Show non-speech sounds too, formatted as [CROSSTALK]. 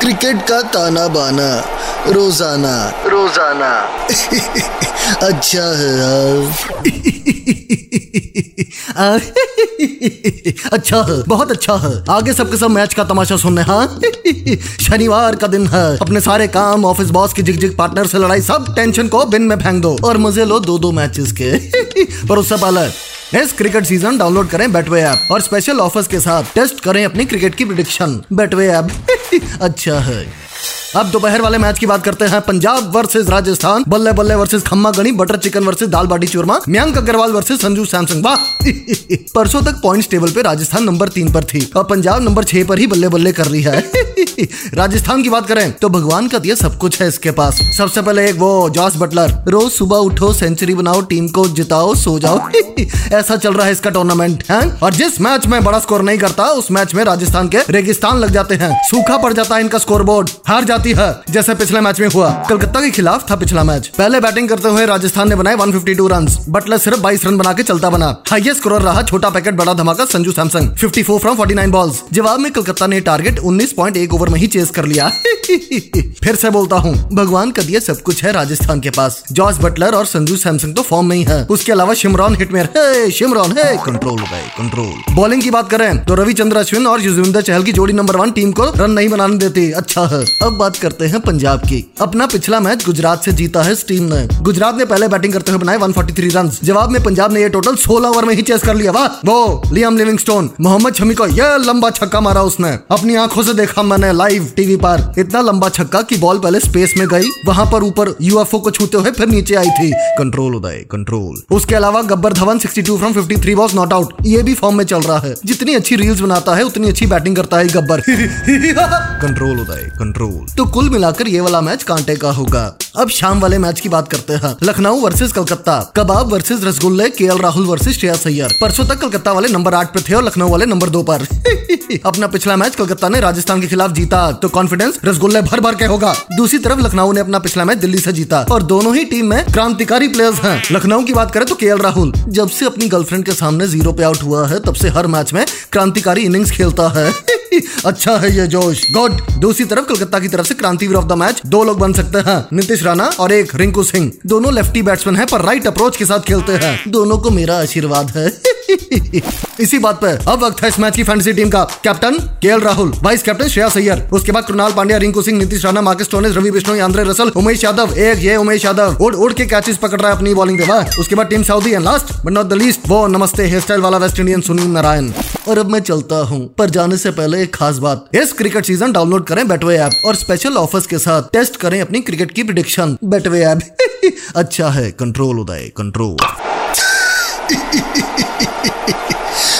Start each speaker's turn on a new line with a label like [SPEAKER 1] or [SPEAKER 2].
[SPEAKER 1] Cricket का ताना बाना रोज़ाना। रोज़ाना। [LAUGHS] अच्छा है यार। [LAUGHS]
[SPEAKER 2] अच्छा है बहुत अच्छा है। आगे सबके सब मैच का तमाशा सुनने हाँ [LAUGHS] शनिवार का दिन है। अपने सारे काम ऑफ़िस बॉस की जिग जिग पार्टनर से लड़ाई सब टेंशन को बिन में फेंक दो और मज़े लो दो दो मैचेस के। पर उससे पहले इस क्रिकेट सीज़न डाउनलोड करें बैटवे ऐप और स्पेशल ऑफर्स के साथ टेस्ट करें अपनी क्रिकेट की प्रिडिक्शन बैटवे ऐप अच्छा है। अब दोपहर वाले मैच की बात करते हैं। पंजाब वर्सेस राजस्थान, बल्ले बल्ले वर्सेस खम्मा गणी बटर चिकन वर्सेस दाल बाटी चूरमा, मयंक अग्रवाल वर्सेस संजू सैमसंग। वाह! [LAUGHS] परसों तक पॉइंट्स टेबल पे राजस्थान नंबर तीन पर थी। और पंजाब नंबर छह पर ही बल्ले बल्ले कर रही है। [LAUGHS] राजस्थान की बात करें तो भगवान का दिया सब कुछ है इसके पास। सबसे पहले एक वो, जॉस बटलर। रोज सुबह उठो सेंचुरी बनाओ टीम को जिताओ, सो जाओ। [LAUGHS] ऐसा चल रहा है इसका टूर्नामेंट है? और जिस मैच में बड़ा स्कोर नहीं करता, उस मैच में राजस्थान के रेगिस्तान लग जाते हैं। सूखा पड़ जाता है इनका स्कोर बोर्ड हार जाती है जैसे पिछले मैच में हुआ। कलकत्ता के खिलाफ था पिछला मैच पहले बैटिंग करते हुए राजस्थान ने बनाए 152 रन बटलर सिर्फ़ 22 रन बना के चलता बना। हाईएस्ट स्कोर रहा छोटा पैकेट बड़ा धमाका संजू सैमसंग 54 फ्रॉम 49 बॉल्स जवाब में कलकत्ता ने टारगेट 19.1 ओवर में ही चेस कर लिया। [LAUGHS] फिर से बोलता हूँ भगवान का दिया सब कुछ है राजस्थान के पास। जॉर्ज बटलर और संजू सैमसंग तो फॉर्म में ही है। उसके अलावा शिमरॉन हिटमेयर है शिमरॉन है कंट्रोल भाई कंट्रोल बॉलिंग की बात करें तो रविचंद्र अश्विन और युजवेंद्र चहल की जोड़ी नंबर वन टीम को रन नहीं बनाने देती। अच्छा है। अब बात करते हैं पंजाब की। अपना पिछला मैच गुजरात से जीता है इस टीम ने। गुजरात ने पहले बैटिंग करते हुए बनाए 143 रन जवाब में पंजाब ने ये टोटल 16 ओवर में ही चेस कर लिया। वाह! वो लियाम लिविंगस्टोन मोहम्मद शमी को यह लंबा छक्का मारा उसने। अपनी आँखों से देखा मैंने लाइव टीवी पर। इतना लंबा छक्का की बॉल पहले स्पेस में गई, वहाँ पर ऊपर यूएफओ को छूते हुए फिर नीचे आई थी। कंट्रोल उदय कंट्रोल उसके अलावा Gabbar Dhawan 62 from 53 was not out ये भी फॉर्म में चल रहा है। जितनी अच्छी रील्स बनाता है, उतनी अच्छी बैटिंग करता है गब्बर। [LAUGHS] कंट्रोल उदय कंट्रोल तो कुल मिलाकर ये वाला मैच कांटे का होगा। अब शाम वाले मैच की बात करते हैं। लखनऊ वर्सेज कलकत्ता। कबाब वर्सेज रसगुल्ले, के राहुल वर्सेज श्रेया सैयर। परसों तक कलकत्ता वाले नंबर आठ पे थे और लखनऊ वाले नंबर दो पर। [LAUGHS] अपना पिछला मैच कलकत्ता ने राजस्थान के खिलाफ जीता तो कॉन्फिडेंस रसगुल्ले भर भर के होगा। दूसरी तरफ़ लखनऊ ने अपना पिछला मैच दिल्ली से जीता। और दोनों ही टीम में क्रांतिकारी प्लेयर्स हैं। लखनऊ की बात करें तो के राहुल। जब से अपनी गर्लफ्रेंड के सामने ज़ीरो पे आउट हुआ है, तब से हर मैच में क्रांतिकारी इनिंग्स खेलता है। [LAUGHS] अच्छा है ये जोश। गुड दूसरी तरफ़ कलकत्ता की तरफ़ से क्रांतिवीर ऑफ़ द मैच दो लोग बन सकते हैं। नीतीश राणा और एक रिंकू सिंह। दोनों लेफ्टी बैट्समैन है, पर राइट अप्रोच के साथ खेलते हैं। दोनों को मेरा आशीर्वाद है। [LAUGHS] इसी बात पे अब वक्त है इस मैच की फैंटेसी टीम का। Captain K Rahul vice captain Shreyas Iyer. उसके बाद Krunal Pandya, Rinku Singh, Nitish Rana, Marcus Stoinis Ravi Bishnoi Andre Russell, Umesh Yadav, एक ये उमेश यादव। उड़ उड़ के कैचेस पकड़ रहा है अपनी बॉलिंग वाह। उसके बाद Tim Southee and last but not the least वो नमस्ते हेयर स्टाइल वाला वेस्ट इंडियन सुनील नारायण। और अब मैं चलता हूँ, पर जाने से पहले एक खास बात। इस क्रिकेट सीज़न डाउनलोड करें बेटवे ऐप और स्पेशल ऑफर्स के साथ टेस्ट करें अपनी क्रिकेट की प्रिडिक्शन बेटवे ऐप अच्छा है कंट्रोल उदय कंट्रोल [LAUGHS]